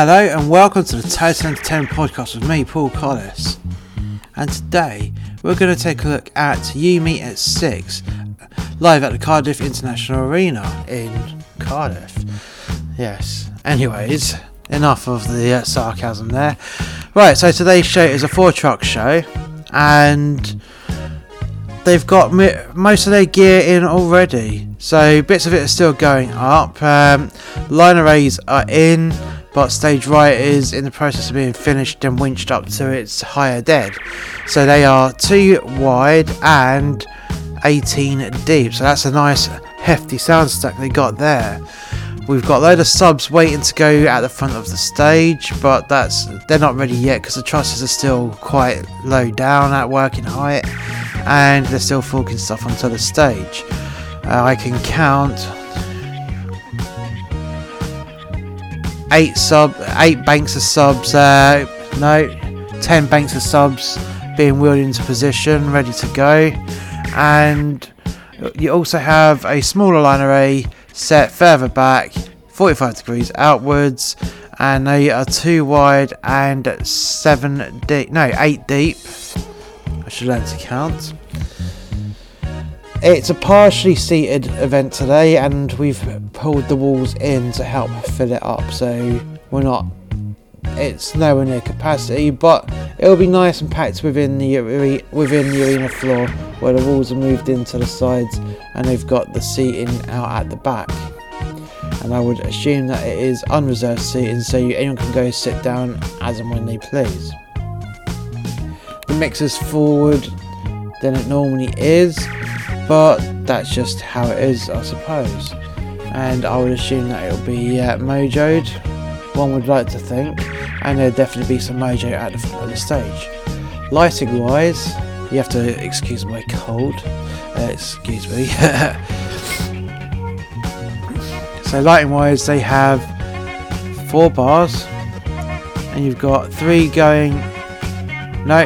Hello and welcome to the Total Entertainment Podcast with me, Paul Collis. And today we're going to take a look at You Me at 6, live at the Cardiff International Arena in Cardiff. Yes, anyways, enough of the uh, sarcasm there. Right, so today's show is a four truck show, and they've got mi- most of their gear in already. So bits of it are still going up. Um, line arrays are in, but stage right is in the process of being finished and winched up to its higher dead. So they are two wide and 18 deep. So that's a nice hefty sound stack they got there. We've got a load of subs waiting to go at the front of the stage, but that's they're not ready yet because the trusses are still quite low down at working height, and they're still forking stuff onto the stage. Uh, I can count eight sub, eight banks of subs. Uh, no, ten banks of subs being wheeled into position, ready to go, and you also have a smaller line array set further back, 45 degrees outwards, and they are two wide and seven deep. No, eight deep. I should learn to count. It's a partially seated event today, and we've pulled the walls in to help fill it up. So we're not. It's nowhere near capacity, but it'll be nice and packed within the within the arena floor, where the walls are moved into the sides, and they've got the seating out at the back. And I would assume that it is unreserved seating, so anyone can go sit down as and when they please. The mix is forward than it normally is, but that's just how it is, I suppose. And I would assume that it'll be uh, mojoed, one would like to think, and there'll definitely be some mojo at the of the stage. Lighting wise, you have to excuse my cold. Uh, excuse me. so lighting wise, they have four bars, and you've got three going. No,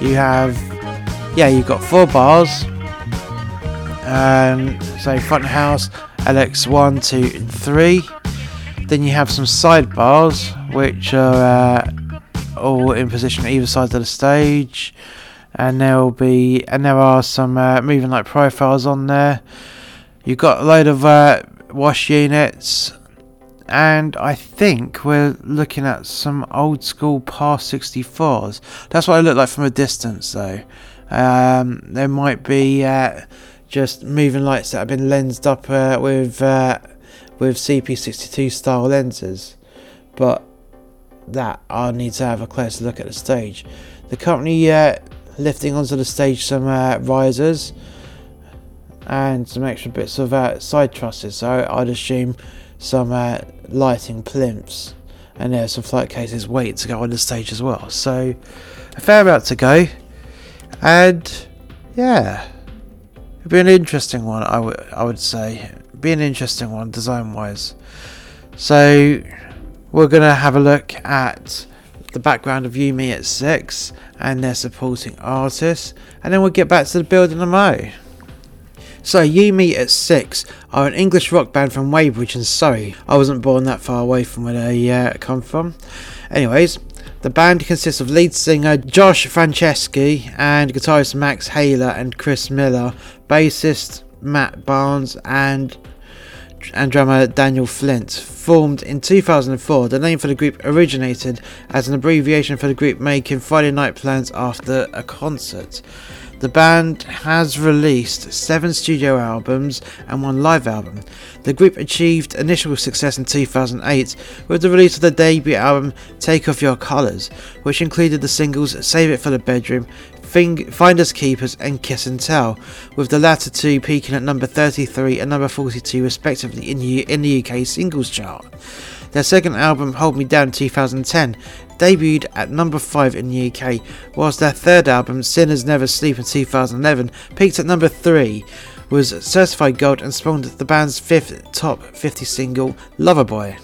you have yeah, you've got four bars. Um, so front of house, LX one, two, and three. Then you have some side bars, which are uh, all in position either side of the stage, and there will be and there are some uh, moving light profiles on there. You've got a load of uh, wash units, and I think we're looking at some old school par 64s. That's what I look like from a distance, though. Um, there might be uh, just moving lights that have been lensed up uh, with uh, with CP62 style lenses, but that I'll need to have a closer look at the stage. They're currently uh, lifting onto the stage some uh, risers and some extra bits of uh, side trusses, so I'd assume some uh, lighting plinths and there's some flight cases waiting to go on the stage as well. So a fair amount to go. And yeah, it'd be an interesting one. I would I would say be an interesting one design wise. So we're gonna have a look at the background of You Me at Six and their supporting artists, and then we'll get back to the building of Mo. So, You Me at Six are an English rock band from Weybridge in Surrey. I wasn't born that far away from where they uh, come from. Anyways, the band consists of lead singer Josh Franceschi and guitarist Max Haler and Chris Miller, bassist Matt Barnes and and drummer Daniel Flint. Formed in 2004, the name for the group originated as an abbreviation for the group making Friday night plans after a concert. The band has released seven studio albums and one live album. The group achieved initial success in 2008 with the release of their debut album Take Off Your Colours, which included the singles Save It for the Bedroom, Fing- Finders Keepers, and Kiss and Tell, with the latter two peaking at number 33 and number 42 respectively in, U- in the UK singles chart. Their second album, Hold Me Down 2010, debuted at number 5 in the UK, whilst their third album, Sinners Never Sleep in 2011, peaked at number 3, was certified gold and spawned the band's fifth top 50 single, Loverboy.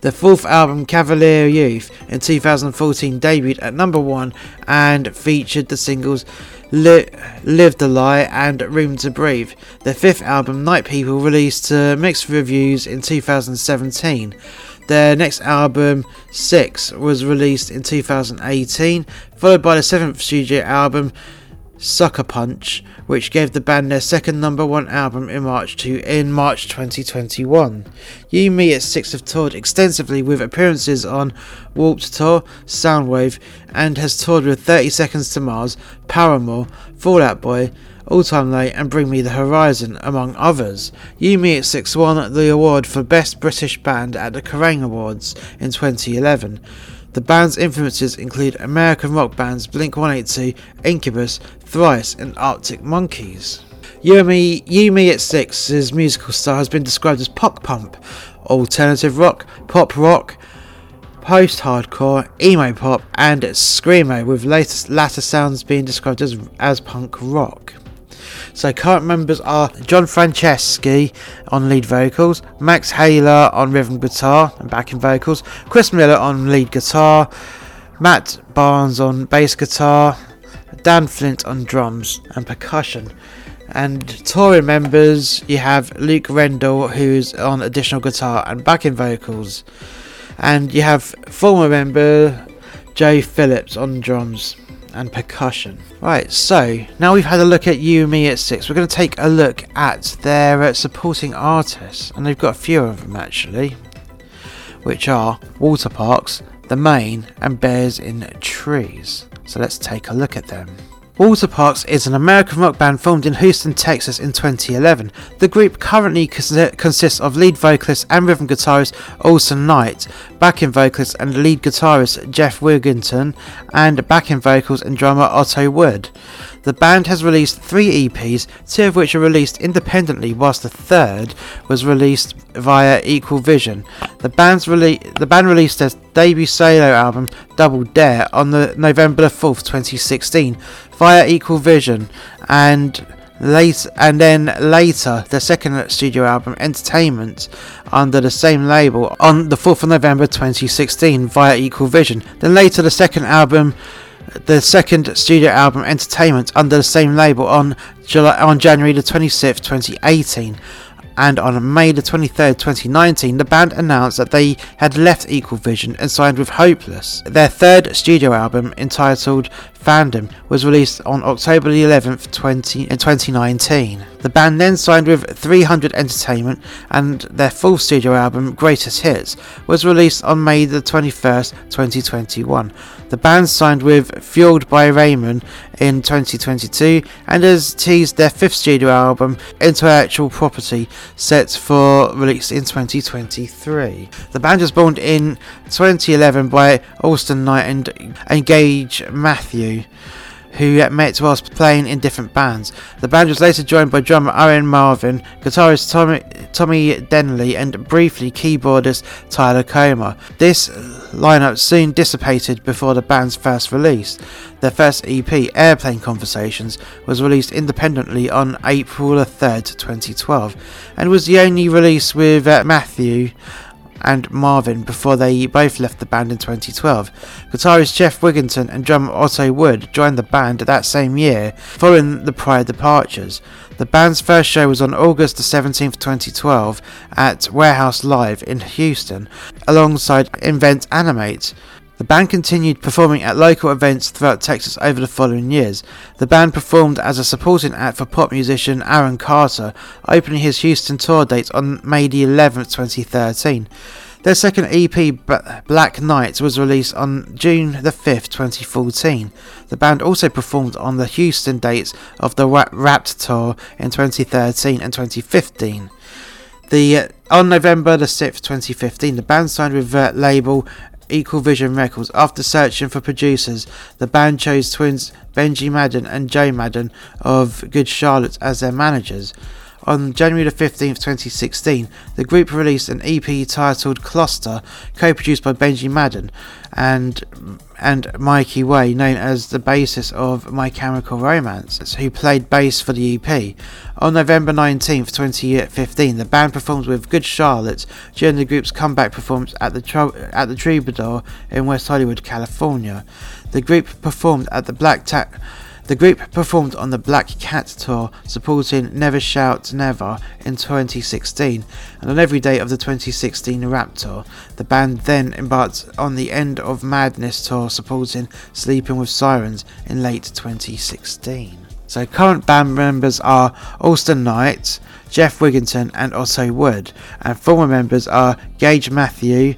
Their fourth album, Cavalier Youth, in 2014 debuted at number 1 and featured the singles Li- Live the Lie and Room to Breathe. Their fifth album, Night People, released to mixed reviews in 2017. Their next album, Six, was released in 2018, followed by the seventh studio album, Sucker Punch, which gave the band their second number one album in March to in March 2021. You Me at Six have toured extensively with appearances on Warped Tour, Soundwave, and has toured with 30 Seconds to Mars, Paramore, Fall Out Boy, All Time Late, and Bring Me the Horizon, among others. You Me at Six won the award for Best British Band at the Kerrang Awards in 2011. The band's influences include American rock bands Blink 182, Incubus, Thrice, and Arctic Monkeys. Yumi, Yumi at Six's musical style has been described as pop punk, alternative rock, pop rock, post hardcore, emo pop, and screamo, with later, latter sounds being described as, as punk rock. So current members are uh, John Franceschi on lead vocals, Max Hayler on rhythm guitar and backing vocals, Chris Miller on lead guitar, Matt Barnes on bass guitar, Dan Flint on drums and percussion. And touring members, you have Luke Rendell, who's on additional guitar and backing vocals. And you have former member Joe Phillips on drums and percussion. Right, so now we've had a look at You Me at Six, we're going to take a look at their uh, supporting artists, and they've got a few of them actually, which are Waterparks, The Maine, and Bears in Trees. So let's take a look at them. Waterparks is an American rock band formed in Houston, Texas in 2011. The group currently consists of lead vocalist and rhythm guitarist Awsten Knight, backing vocalist and lead guitarist Geoff Wigington, and backing vocals and drummer Otto Wood. The band has released three EPs, two of which are released independently, whilst the third was released via Equal Vision. The, band's rele- the band released their debut solo album, Double Dare, on the November 4th, 2016, via Equal Vision, and late and then later their second studio album entertainment under the same label on the 4th of november 2016 via equal vision then later the second album the second studio album Entertainment under the same label on July, on January the 26th, 2018. And on May the 23rd, 2019, the band announced that they had left Equal Vision and signed with Hopeless. Their third studio album, entitled Fandom, was released on October the 11th, 20, uh, 2019. The band then signed with 300 Entertainment, and their full studio album, Greatest Hits, was released on May the 21st, 2021. The band signed with Fueled by Ramen in 2022 and has teased their fifth studio album, Intellectual Property, set for release in 2023. The band was formed in 2011 by Awsten Knight and, and Gage Matthew who met whilst playing in different bands. The band was later joined by drummer Owen Marvin, guitarist Tommy, Tommy Denley, and briefly keyboardist Tyler Comer. This lineup soon dissipated before the band's first release. Their first EP, Airplane Conversations, was released independently on April 3rd, 2012, and was the only release with uh, Matthew and Marvin before they both left the band in 2012. Guitarist Geoff Wigington and drummer Otto Wood joined the band that same year, following the prior departures. The band's first show was on August the 17th, 2012, at Warehouse Live in Houston, alongside Invent Animate. The band continued performing at local events throughout Texas over the following years. The band performed as a supporting act for pop musician Aaron Carter, opening his Houston tour date on May the 11th, 2013. Their second EP, Black Knight, was released on June the 5th, 2014. The band also performed on the Houston dates of the Warped Tour in 2013 and 2015. The uh, on November the 6th, 2015, the band signed with uh, label Equal Vision Records. After searching for producers, the band chose twins Benji Madden and Joe Madden of Good Charlotte as their managers. On January the 15th, 2016, the group released an EP titled Cluster, co-produced by Benji Madden and and Mikey Way, known as the bassist of My Chemical Romance, who played bass for the EP. On November 19th, 2015, the band performed with Good Charlotte during the group's comeback performance at the at the Troubadour in West Hollywood, California. The group performed at the Black Tack The group performed on the Black Cat tour supporting Never Shout Never in 2016, and on every day of the 2016 Rap tour. The band then embarked on the End of Madness tour supporting Sleeping with Sirens in late 2016. So current band members are Awsten Knight, Geoff Wigington and Otto Wood, and former members are Gage Matthew,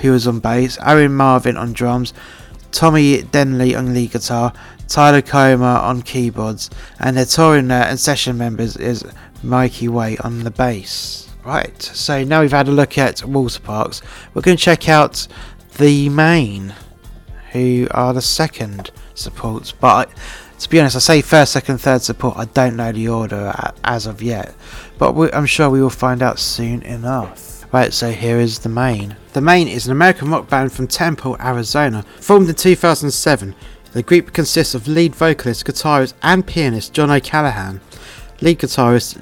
who was on bass, Aaron Marvin on drums, Tommy Denley on lead guitar, Tyler Coma on keyboards, and their touring uh, and session members is Mikey Way on the bass. Right, so now we've had a look at Water Parks, we're going to check out the Maine, who are the second supports, but to be honest, I say first, second, third support. I don't know the order as of yet, but we, I'm sure we will find out soon enough. Right, so here is the Maine. The Maine is an American rock band from Tempe, Arizona, formed in 2007. The group consists of lead vocalist, guitarist, and pianist John O'Callaghan, lead guitarist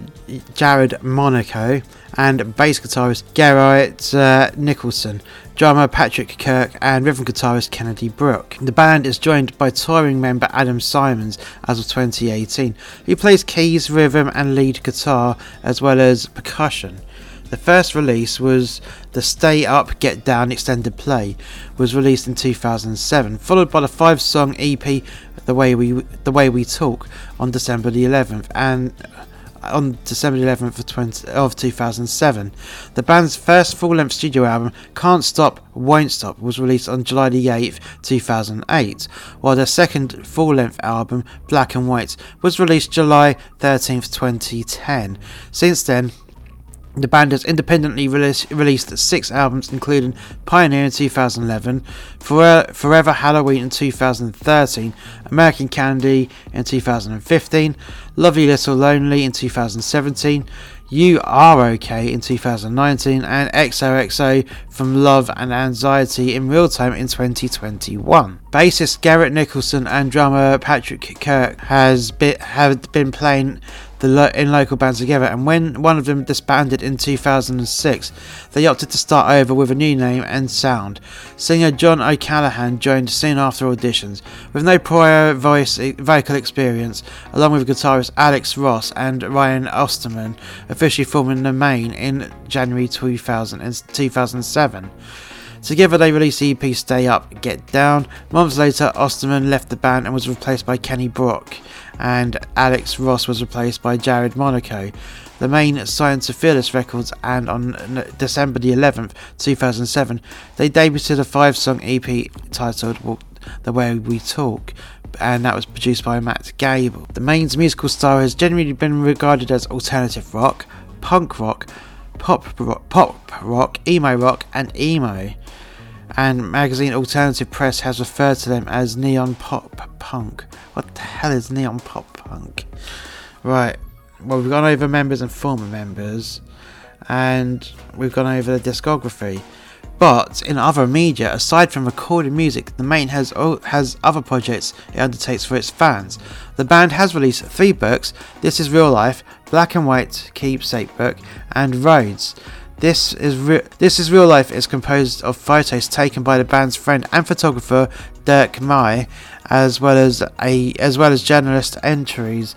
Jared Monaco, and bass guitarist Garrett uh, Nicholson, drummer Patrick Kirk, and rhythm guitarist Kennedy Brock. The band is joined by touring member Adam Simons as of 2018, who plays keys, rhythm, and lead guitar, as well as percussion. The first release was the Stay Up Get Down extended play was released in 2007 followed by the five song EP The Way We The Way We Talk on December the 11th and uh, on December 11th of, 20, of 2007. The band's first full-length studio album, Can't Stop, Won't Stop, was released on July the 8th, 2008, while their second full-length album, Black and White, was released July 13th, 2010. Since then, the band has independently release, released six albums, including Pioneer in 2011, Forever Halloween in 2013, American Candy in 2015, Lovely Little Lonely in 2017, You Are Okay in 2019, and XOXO from Love and Anxiety in Real Time in 2021. Bassist Garrett Nicholson and drummer Patrick Kirk has been, have been playing the lo- in local bands together, and when one of them disbanded in 2006, they opted to start over with a new name and sound. Singer John O'Callaghan joined soon after auditions, with no prior voice vocal experience, along with guitarist Alex Ross and Ryan Osterman, officially forming the Maine in January 2000 2007. Together they released EP Stay Up, Get Down. Months later, Osterman left the band and was replaced by Kenny Brock and Alex Ross was replaced by Jared Monaco. The Maine signed to Fearless Records, and on December the 11th, 2007, they debuted a five song EP titled The Way We Talk, and that was produced by Matt Gable. The Maine's musical style has generally been regarded as alternative rock, punk rock, pop rock, pop rock, emo rock, and emo and magazine Alternative Press has referred to them as neon pop punk. What the hell is neon pop punk? Right, well, we've gone over members and former members, and we've gone over the discography. But in other media, aside from recorded music, the Maine has has other projects it undertakes for its fans. The band has released three books: This Is Real Life, Black and White Keepsake Book, and Roads. This is re- this is real life is composed of photos taken by the band's friend and photographer Dirk Mai, as well as a as well as journalist entries.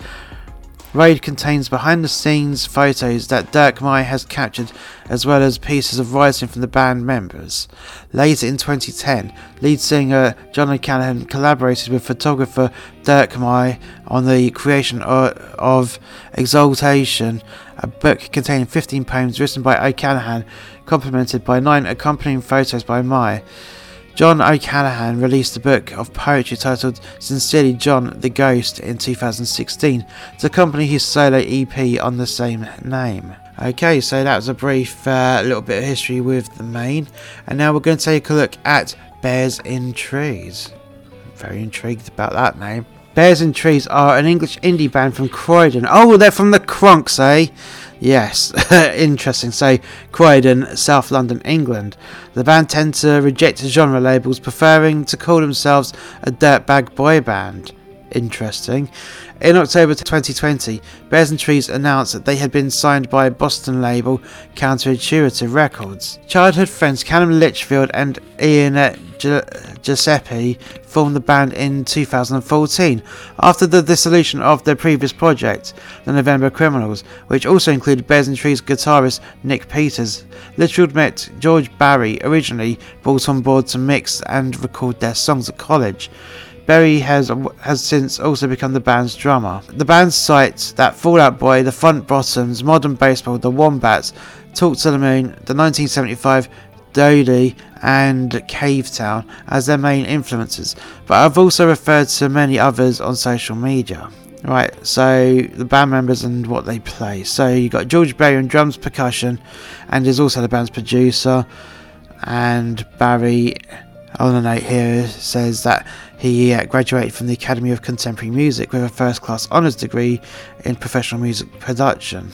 Raid contains behind the scenes photos that Dirk Mai has captured, as well as pieces of writing from the band members. Later in 2010, lead singer John O'Callaghan collaborated with photographer Dirk Mai on the creation of, Exaltation, a book containing 15 poems written by O'Callaghan, complemented by nine accompanying photos by Mai. John O'Callaghan released a book of poetry titled Sincerely John the Ghost in 2016 to accompany his solo EP on the same name. Okay, so that was a brief uh, little bit of history with the Maine, and now we're going to take a look at Bears in Trees. I'm very intrigued about that name. Bears in Trees are an English indie band from Croydon. Oh, they're from the Kronks, eh? Yes, interesting. So, Croydon, South London, England. The band tend to reject genre labels, preferring to call themselves a dirtbag boy band. Interesting. In October 2020, Bears and Trees announced that they had been signed by Boston label Counterintuitive Records. Childhood friends Callum Litchfield and Ian uh, Giuseppe formed the band in 2014 after the dissolution of their previous project, the November Criminals, which also included Bears and Trees guitarist Nick Peters. Litchfield met George Barry originally brought on board to mix and record their songs at college. Berry has has since also become the band's drummer. The band cites that Fall Out Boy, the Front Bottoms, Modern Baseball, the Wombats, Talk to the Moon, the 1975 Dodie, and Cavetown as their main influences, but I've also referred to many others on social media. Right, so the band members and what they play. So you got George Berry on drums, percussion, and is also the band's producer. And Barry, on the note here, says that he uh, graduated from the Academy of Contemporary Music with a first class honours degree in professional music production.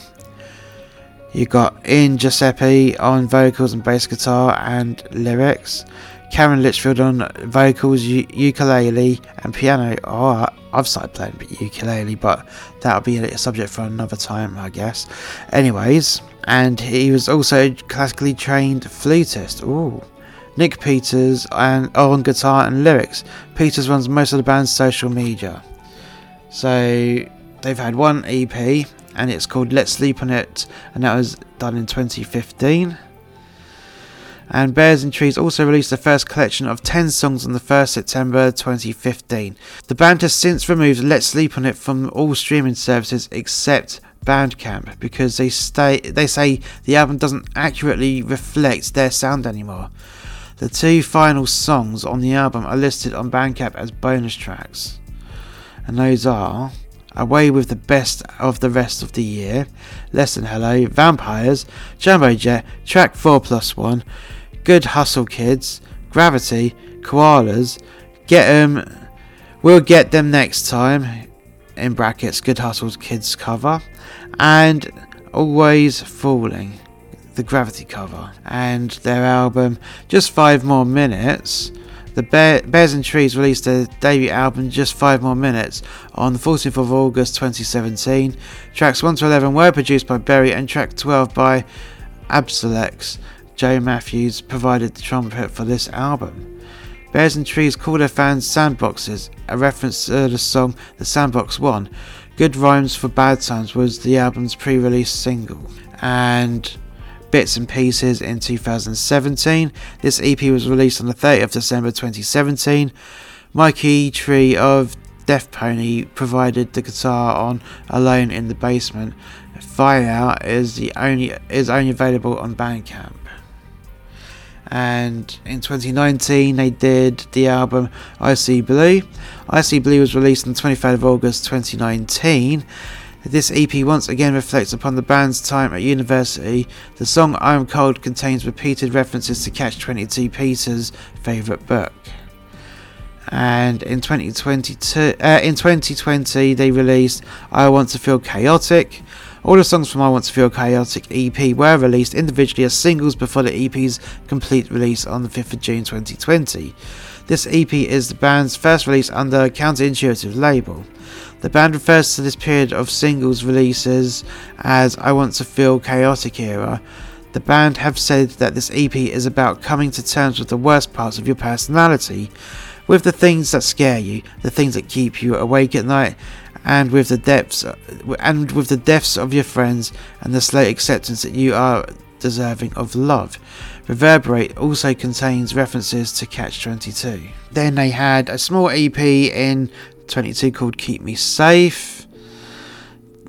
You got Ian Giuseppe on vocals and bass guitar and lyrics, Karen Litchfield on vocals, ukulele, and piano. Oh, I've started playing ukulele, but that'll be a subject for another time, I guess. Anyways, and he was also a classically trained flutist. Ooh. Nick Peters and on guitar and lyrics. Peters runs most of the band's social media. So they've had one EP and it's called Let's Sleep on It, and that was done in 2015. And Bears and Trees also released the first collection of 10 songs on the 1st September 2015. The band has since removed Let's Sleep on It from all streaming services except Bandcamp because they stay they say the album doesn't accurately reflect their sound anymore. The two final songs on the album are listed on Bandcamp as bonus tracks. And those are Away with the Best of the Rest of the Year, Less Than Hello, Vampires, Jumbo Jet, Track 4 Plus 1, Good Hustle Kids, Gravity, Koalas, Get 'em, We'll Get Them Next Time, in brackets, Good Hustle Kids cover, and Always Falling the Gravity cover, and their album Just Five More Minutes. The Bear, Bears and Trees released their debut album Just Five More Minutes on the 14th of August 2017. Tracks 1 to 11 were produced by Berry and track 12 by Absolex. Joe Matthews provided the trumpet for this album. Bears and Trees call their fans sandboxes, a reference to the song The Sandbox One. Good Rhymes for Bad Times was the album's pre release single. And Bits and Pieces in 2017. This EP was released on the 30th of December 2017. Mikey Tree of Death Pony provided the guitar on Alone in the Basement. Fire Out is the only is only available on Bandcamp. And in 2019 they did the album I See Blue. I See Blue was released on the 23rd of August 2019 this EP once again reflects upon the band's time at university. The song I'm Cold contains repeated references to Catch 22 Peters' favourite book. And in 2022, uh, in 2020, they released I Want to Feel Chaotic. All the songs from I Want to Feel Chaotic EP were released individually as singles before the EP's complete release on the 5th of June 2020. This EP is the band's first release under Counterintuitive label. The band refers to this period of singles releases as I Want to Feel Chaotic era. The band have said that this EP is about coming to terms with the worst parts of your personality, with the things that scare you, the things that keep you awake at night, and with the depths and with the deaths of your friends and the slow acceptance that you are deserving of love. Reverberate also contains references to Catch 22. Then they had a small EP in 22 called Keep Me Safe,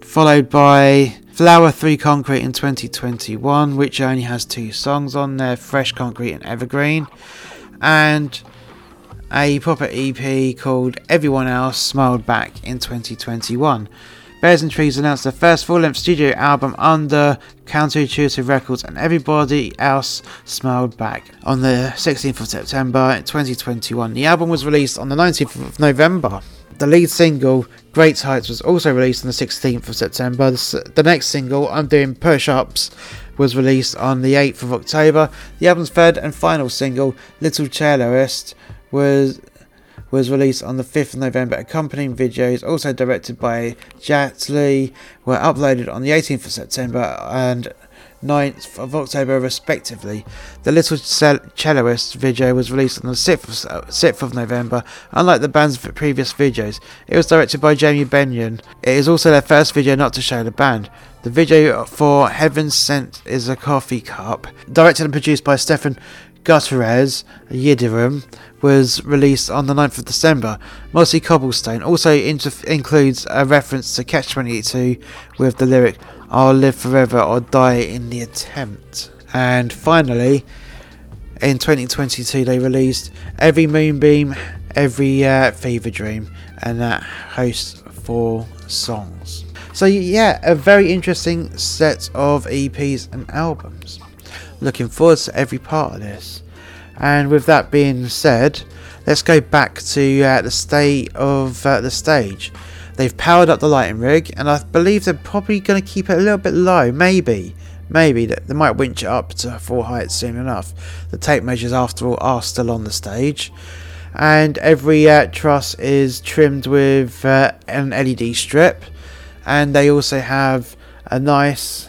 followed by Flower 3 Concrete in 2021, which only has two songs on there Fresh Concrete and Evergreen, and a proper EP called Everyone Else Smiled Back in 2021. Bears and Trees announced their first full length studio album under Counterintuitive Records, and everybody else smiled back on the 16th of September 2021. The album was released on the 19th of November. The lead single, Great Heights, was also released on the 16th of September. The next single, I'm Doing Push Ups, was released on the 8th of October. The album's third and final single, Little Cellarist, was was released on the 5th of November. Accompanying videos, also directed by Jet Li, were uploaded on the 18th of September and 9th of October, respectively. The Little Celloist video was released on the 6th of, 6th of November. Unlike the band's previous videos, it was directed by Jamie Benyon. It is also their first video not to show the band. The video for Heaven Sent is a Coffee Cup, directed and produced by Stefan Gutierrez Yildirim, was released on the 9th of December. Mossy Cobblestone also includes a reference to Catch 22 with the lyric I'll live forever or die in the attempt. And finally, in 2022, they released Every Moonbeam, Every uh, Fever Dream, and that hosts four songs. So, yeah, a very interesting set of EPs and albums. Looking forward to every part of this. And with that being said, let's go back to uh, the state of uh, the stage. They've powered up the lighting rig, and I believe they're probably going to keep it a little bit low. Maybe, maybe they might winch it up to full height soon enough. The tape measures, after all, are still on the stage, and every uh, truss is trimmed with uh, an LED strip, and they also have a nice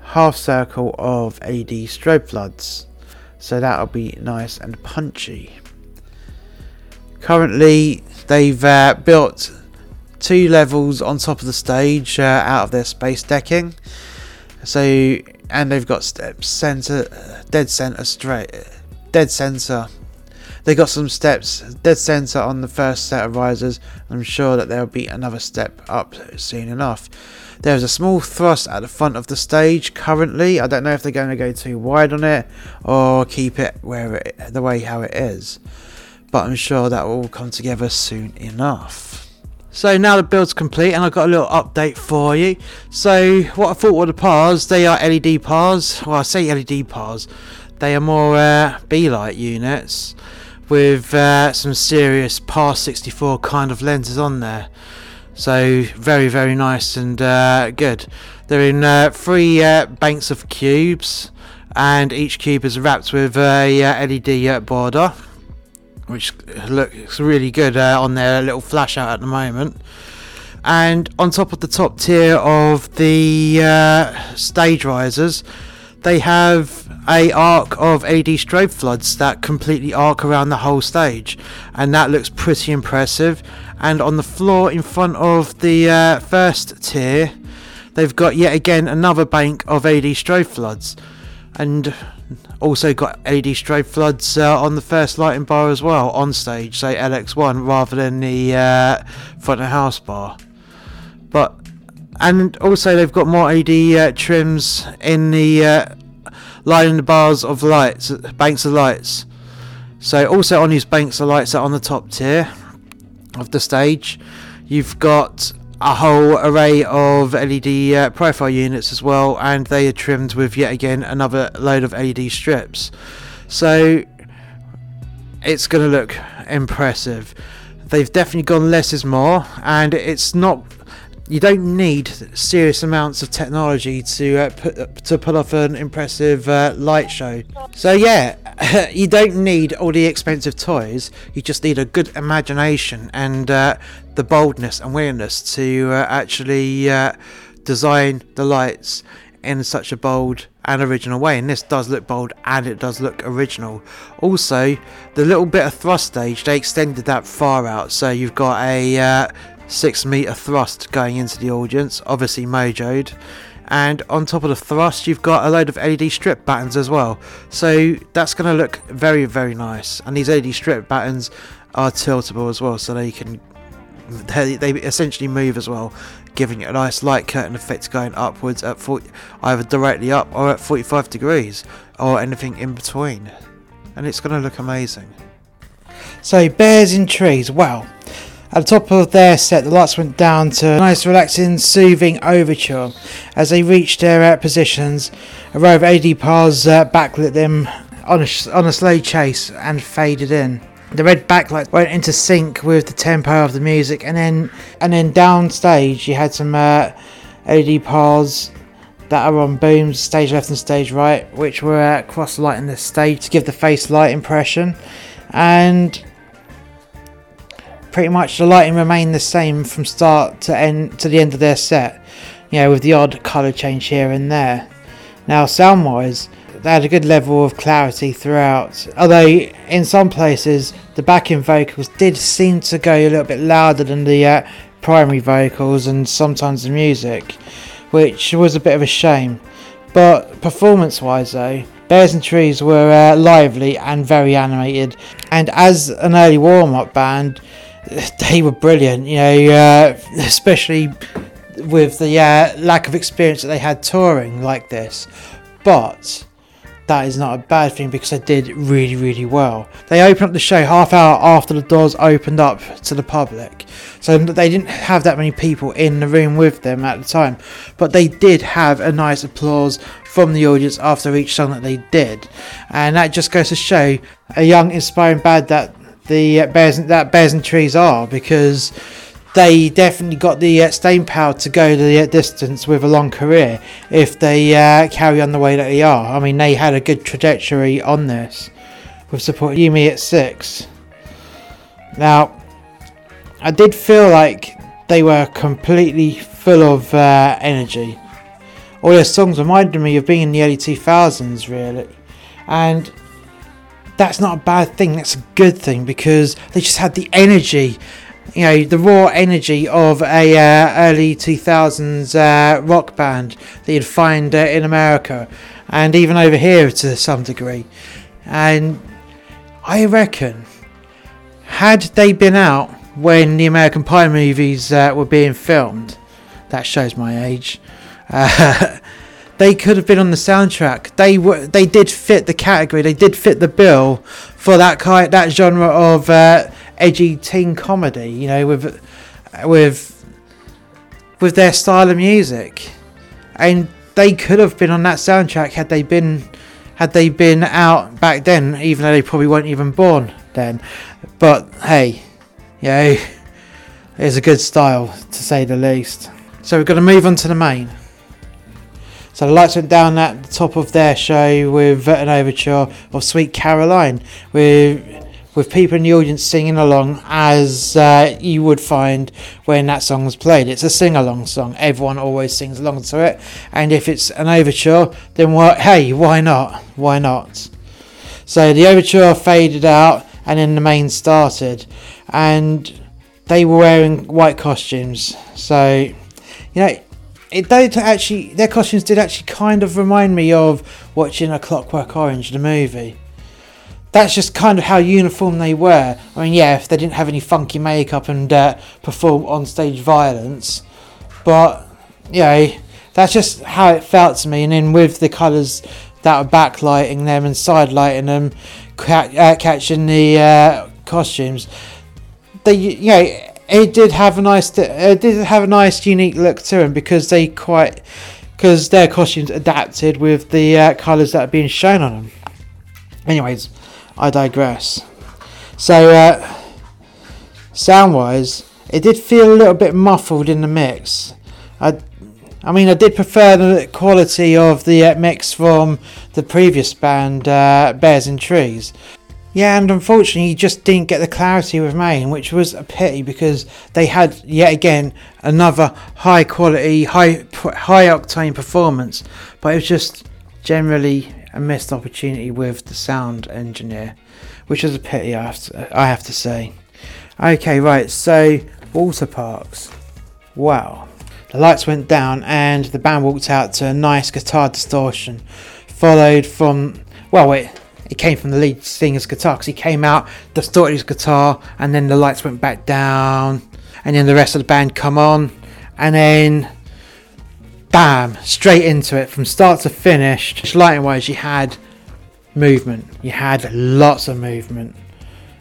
half circle of LED strobe floods. So that'll be nice and punchy. Currently, they've uh, built two levels on top of the stage uh, out of their space decking. So and they've got steps center, dead center straight, dead center. They got some steps dead center on the first set of risers. I'm sure that there'll be another step up soon enough. There's a small thrust at the front of the stage currently. I don't know if they're going to go too wide on it or keep it where it, the way how it is, but I'm sure that will come together soon enough. So now the build's complete and I've got a little update for you. So what I thought were the PARs, they are LED PARs. Well I say LED PARs, they are more uh, B-light units with uh, some serious PAR 64 kind of lenses on there. So very very nice and uh, good. They're in uh, three uh, banks of cubes and each cube is wrapped with a uh, LED border which looks really good uh, on their little flash out at the moment. And on top of the top tier of the uh, stage risers, they have a arc of LED strobe floods that completely arc around the whole stage, and that looks pretty impressive. And on the floor in front of the uh, first tier, they've got yet again another bank of LED strobe floods, and also got LED strobe floods uh, on the first lighting bar as well on stage, say LX1 rather than the uh, front of house bar. But and also they've got more LED uh, trims in the uh, lining the bars of lights, banks of lights. So also on these banks of lights that on the top tier of the stage, you've got a whole array of LED uh, profile units as well, and they are trimmed with yet again another load of LED strips. So it's going to look impressive. They've definitely gone less is more, and it's not. You don't need serious amounts of technology to uh, put to pull off an impressive uh, light show. So yeah, you don't need all the expensive toys. You just need a good imagination and uh, the boldness and willingness to uh, actually uh, design the lights in such a bold and original way. And this does look bold and it does look original. Also, the little bit of thrust stage they extended that far out, so you've got a uh, six meter thrust going into the audience, obviously mojoed. And on top of the thrust you've got a load of LED strip battens as well. So that's going to look very very nice. And these LED strip battens are tiltable as well so they can they, they essentially move as well giving it a nice light curtain effect going upwards at 40, either directly up or at 45 degrees or anything in between. And it's going to look amazing. So bears in trees. Wow at the top of their set, the lights went down to a nice, relaxing, soothing overture. As they reached their uh, positions, a row of LED PARs uh, backlit them on a, on a slow chase and faded in. The red backlight went into sync with the tempo of the music, and then and then downstage you had some uh, LED PARs that are on booms, stage left and stage right, which were uh, cross lighting the stage to give the face light impression. And pretty much the lighting remained the same from start to end to the end of their set. You know, with the odd colour change here and there. Now, sound wise, they had a good level of clarity throughout. Although in some places the backing vocals did seem to go a little bit louder than the uh, primary vocals and sometimes the music, which was a bit of a shame. But performance wise, though, Bears and Trees were uh, lively and very animated, and as an early warm up band, they were brilliant. You know, uh, especially with the uh, lack of experience that they had touring like this. But that is not a bad thing because they did really, really well. They opened up the show half hour after the doors opened up to the public, so they didn't have that many people in the room with them at the time, but they did have a nice applause from the audience after each song that they did, and that just goes to show a young, inspiring band that the bears that bears and trees are because they definitely got the uh, staying power to go the uh, distance with a long career if they uh, carry on the way that they are. I mean, they had a good trajectory on this with support Yumi at six. Now, I did feel like they were completely full of uh, energy. All their songs reminded me of being in the early 2000s, really. And that's not a bad thing, that's a good thing because they just had the energy you know the raw energy of a uh, early 2000s uh, rock band that you'd find uh, in America and even over here to some degree. And I reckon had they been out when the American Pie movies uh, were being filmed that shows my age uh, they could have been on the soundtrack they were they did fit the category they did fit the bill for that kind that genre of uh, edgy teen comedy, you know, with with with their style of music, and they could have been on that soundtrack had they been had they been out back then, even though they probably weren't even born then. But hey, know, it's a good style to say the least. So we're going to move on to the Maine. So the lights went down at the top of their show with an overture of Sweet Caroline, with with people in the audience singing along as uh, you would find when that song was played. It's a sing along song. Everyone always sings along to it. And if it's an overture, then what? Hey, why not? Why not? So the overture faded out, and then the Maine started, and they were wearing white costumes. So you know. It did actually, their costumes did actually kind of remind me of watching A Clockwork Orange, the movie that's just kind of how uniform they were. I mean, yeah, if they didn't have any funky makeup and uh, perform on stage violence, but yeah, that's just how it felt to me. And then with the colours that were backlighting them and sidelighting them, ca- uh, catching the uh, costumes, they you know it did have a nice it did have a nice unique look to them because they quite because their costumes adapted with the uh, colours that are being shown on them. Anyways I digress. So, uh, sound wise, it did feel a little bit muffled in the mix. I, I mean, I did prefer the quality of the uh, mix from the previous band, uh, Bears and Trees. Yeah, and unfortunately, you just didn't get the clarity with Maine, which was a pity because they had yet again another high quality, high high octane performance, but it was just generally a missed opportunity with the sound engineer, which is a pity. I have to, I have to say. Okay, right. So water parks. Wow. The lights went down and the band walked out to a nice guitar distortion, followed from well, it it came from the lead singer's guitar because he came out, distorted his guitar, and then the lights went back down, and then the rest of the band come on, and then bam, straight into it from start to finish. Lighting wise, you had movement. You had lots of movement.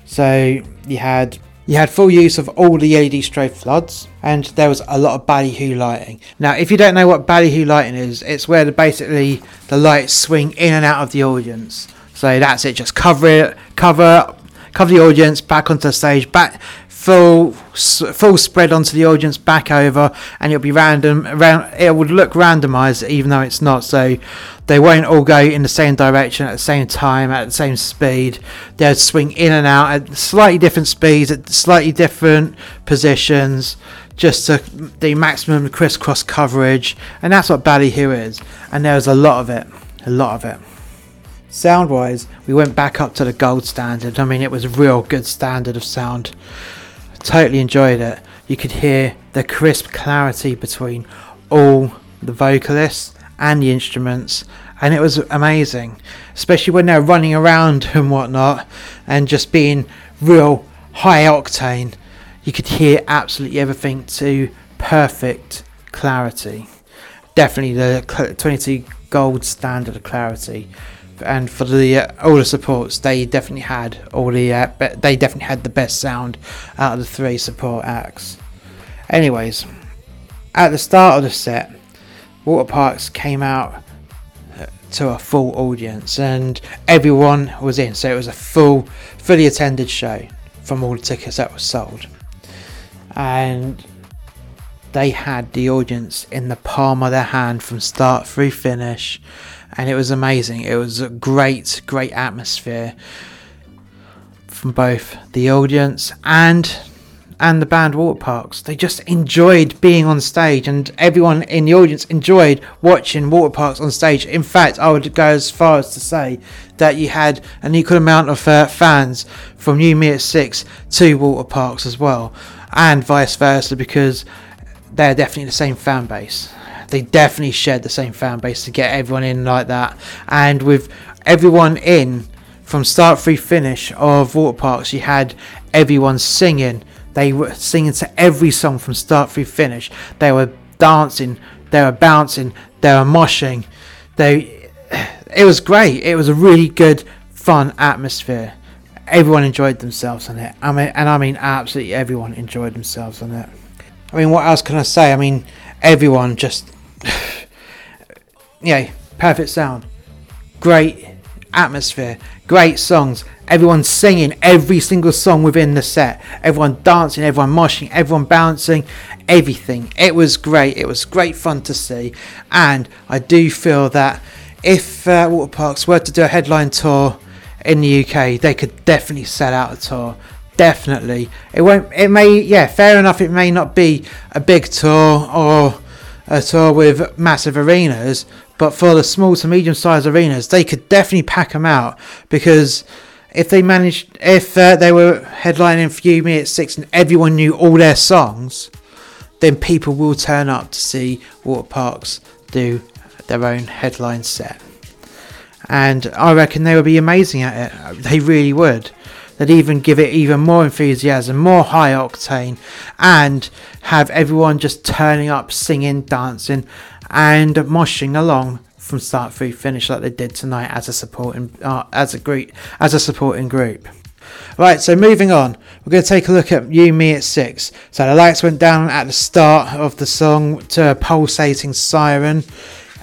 So you had you had full use of all the LED strobe floods, and there was a lot of ballyhoo lighting. Now, if you don't know what ballyhoo lighting is, it's where the, basically the lights swing in and out of the audience. So that's it. Just cover it, cover, cover the audience back onto the stage, back full full spread onto the audience back over and it'll be random around it would look randomized even though it's not so they won't all go in the same direction at the same time at the same speed they'll swing in and out at slightly different speeds at slightly different positions just to the maximum crisscross coverage and that's what Ballyhoo is and there's a lot of it a lot of it sound wise we went back up to the gold standard i mean it was a real good standard of sound Totally enjoyed it. You could hear the crisp clarity between all the vocalists and the instruments, and it was amazing, especially when they're running around and whatnot, and just being real high octane. You could hear absolutely everything to perfect clarity. Definitely the 22 gold standard of clarity and for the uh, older supports, they definitely had all the uh, be- they definitely had the best sound out of the three support acts. Anyways, at the start of the set, Waterparks came out uh, to a full audience and everyone was in, so it was a full, fully attended show from all the tickets that were sold, and they had the audience in the palm of their hand from start through finish and it was amazing. It was a great, great atmosphere from both the audience and and the band Waterparks. They just enjoyed being on stage, and everyone in the audience enjoyed watching Waterparks on stage. In fact, I would go as far as to say that you had an equal amount of uh, fans from Me at Six to Waterparks as well, and vice versa, because they're definitely the same fan base they definitely shared the same fan base to get everyone in like that. And with everyone in from start through finish of Waterparks, you had everyone singing. They were singing to every song from start through finish. They were dancing, they were bouncing, they were moshing. They, it was great. It was a really good, fun atmosphere. Everyone enjoyed themselves on it. I mean, and I mean absolutely everyone enjoyed themselves on it. I mean, what else can I say? I mean, everyone just yeah, perfect sound, great atmosphere, great songs. Everyone singing every single song within the set. Everyone dancing, everyone moshing, everyone bouncing, everything. It was great. It was great fun to see, and I do feel that if uh, Waterparks were to do a headline tour in the UK, they could definitely set out a tour. Definitely, it won't. It may, yeah, fair enough. It may not be a big tour or a tour with massive arenas, but for the small to medium sized arenas, they could definitely pack them out because if they managed, if uh, they were headlining for Me at Six and everyone knew all their songs, then people will turn up to see Waterparks do their own headline set. And I reckon they would be amazing at it. They really would that even give it even more enthusiasm, more high octane, and have everyone just turning up, singing, dancing, and moshing along from start through finish like they did tonight as a supporting uh, as a group as a supporting group. Right, so moving on, we're going to take a look at You Me at Six. So the lights went down at the start of the song to a pulsating siren,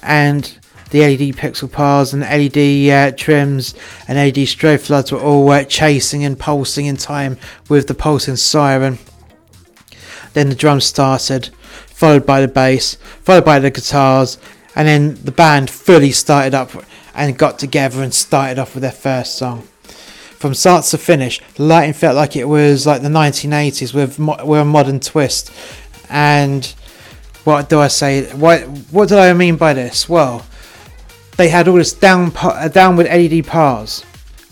and the LED pixel bars and LED uh, trims and LED strobe floods were all uh, chasing and pulsing in time with the pulsing siren. Then the drums started, followed by the bass, followed by the guitars, and then the band fully started up and got together and started off with their first song. From start to finish, the lighting felt like it was like the 1980s with, mo- with a modern twist. And what do I say? What what did I mean by this? Well, they had all this down uh, downward LED bars,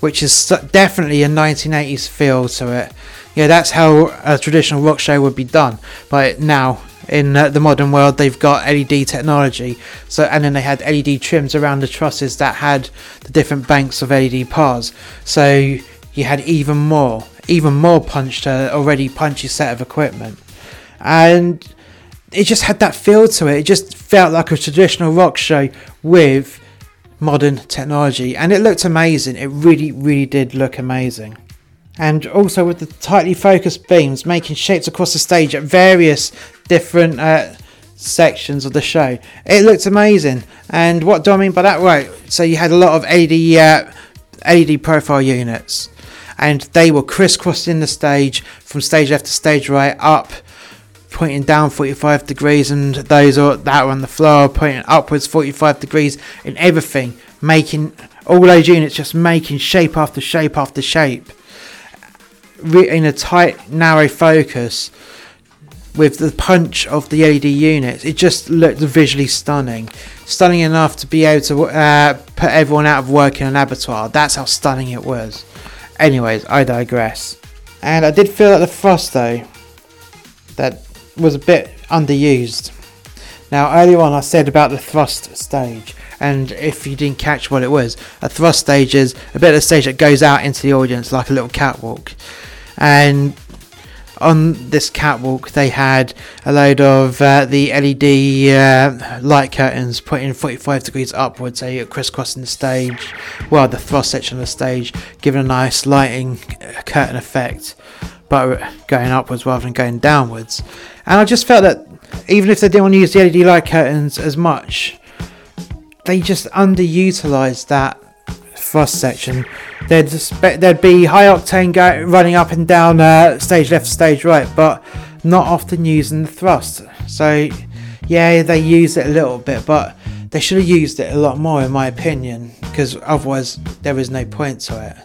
which is definitely a 1980s feel to it. Yeah, that's how a traditional rock show would be done. But now in uh, the modern world, they've got LED technology. So and then they had LED trims around the trusses that had the different banks of LED bars. So you had even more, even more punch to already punchy set of equipment, and it just had that feel to it. It just felt like a traditional rock show with modern technology and it looked amazing. It really really did look amazing. And also with the tightly focused beams making shapes across the stage at various different uh, sections of the show. It looked amazing. And what do i mean by that? Right so you had a lot of LED uh, LED profile units. And they were crisscrossing the stage from stage left to stage right, up, pointing down 45 degrees, and those are, that were on the floor pointing upwards 45 degrees, and everything making all those units just making shape after shape after shape in a tight, narrow focus with the punch of the LED units, it just looked visually stunning. Stunning enough to be able to uh, put everyone out of work in an abattoir. That's how stunning it was. Anyways, I digress. And I did feel that the thrust, though, that was a bit underused. Now, earlier on, I said about the thrust stage, and if you didn't catch what it was, a thrust stage is a bit of a stage that goes out into the audience like a little catwalk. And on this catwalk, they had a load of uh, the LED uh, light curtains put in 45 degrees upwards, so you're crisscrossing the stage, well, the thrust section of the stage, giving a nice lighting uh, curtain effect, but going upwards rather than going downwards. And I just felt that even if they didn't want to use the LED light curtains as much, they just underutilized that thrust section. There'd there'd be high octane go, running up and down uh, stage left, stage right, but not often using the thrust. So yeah, they use it a little bit, but they should have used it a lot more, in my opinion, because otherwise there is no point to it.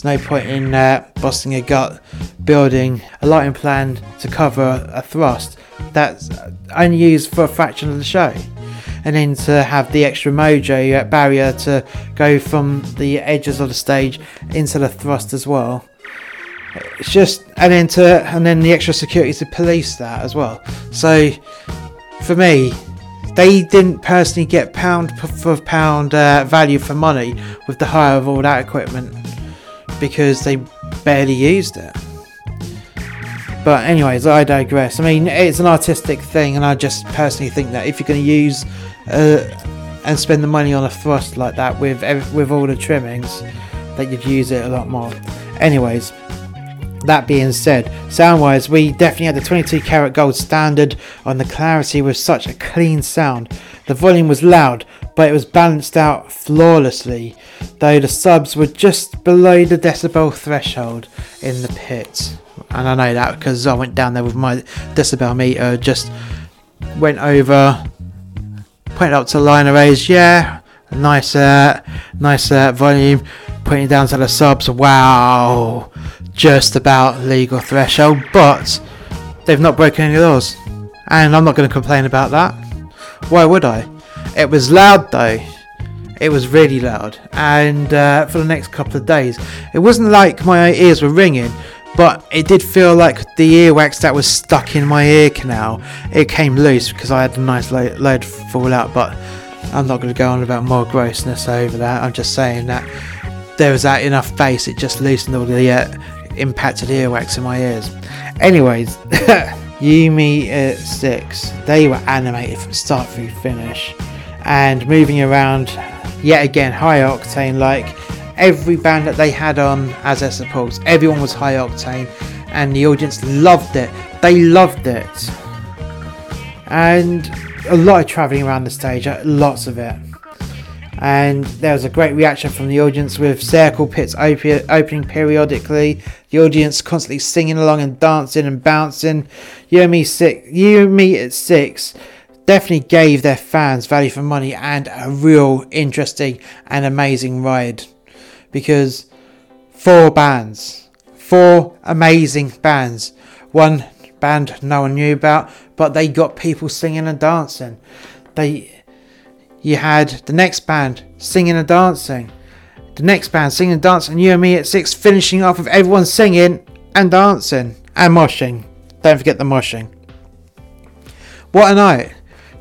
There's no point in uh, busting a gut, building a lighting plan to cover a thrust that's only used for a fraction of the show and then to have the extra mojo barrier to go from the edges of the stage into the thrust as well. It's just and then to and then the extra security to police that as well. So for me, they didn't personally get pound for pound uh, value for money with the hire of all that equipment because they barely used it. But anyways, I digress. I mean, it's an artistic thing, and I just personally think that if you're going to use uh, and spend the money on a thrust like that with with all the trimmings, that you'd use it a lot more. Anyways, that being said, sound wise, we definitely had the 22 karat gold standard on the clarity with such a clean sound. The volume was loud, but it was balanced out flawlessly, though the subs were just below the decibel threshold in the pit. And I know that because I went down there with my decibel meter, just went over it up to line arrays, yeah, nice, uh, nice uh, volume. It down to the subs, wow, just about legal threshold, but they've not broken any laws, and I'm not going to complain about that. Why would I? It was loud though. It was really loud, and uh, for the next couple of days, it wasn't like my ears were ringing, but it did feel like the earwax that was stuck in my ear canal. It came loose because I had a nice lo- load fall out but I'm not going to go on about more grossness over that. I'm just saying that there was that enough bass it just loosened all the uh, impacted earwax in my ears. Anyways You Me at 6 they were animated from start through finish and moving around yet again high octane like every band that they had on as their supports. Everyone was high octane, and the audience loved it. They loved it, and a lot of travelling around the stage, uh, lots of it. And there was a great reaction from the audience with circle pits op- opening periodically. The audience constantly singing along and dancing and bouncing. You and me six, you and me at six definitely gave their fans value for money and a real interesting and amazing ride because four bands, four amazing bands. One band no one knew about, but they got people singing and dancing. They, you had the next band singing and dancing, the next band singing and dancing, you and me at six finishing off with everyone singing and dancing and moshing. Don't forget the moshing. What a night!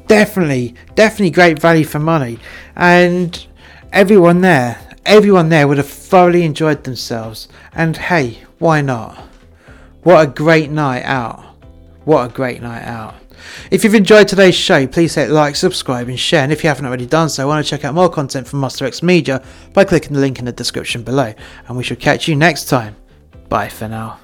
Definitely, definitely great value for money, and everyone there everyone there would have thoroughly enjoyed themselves. And hey, why not? What a great night out. What a great night out. If you've enjoyed today's show, please hit like, subscribe, and share. And if you haven't already done so, want to check out more content from Master X Media by clicking the link in the description below. And we shall catch you next time. Bye for now.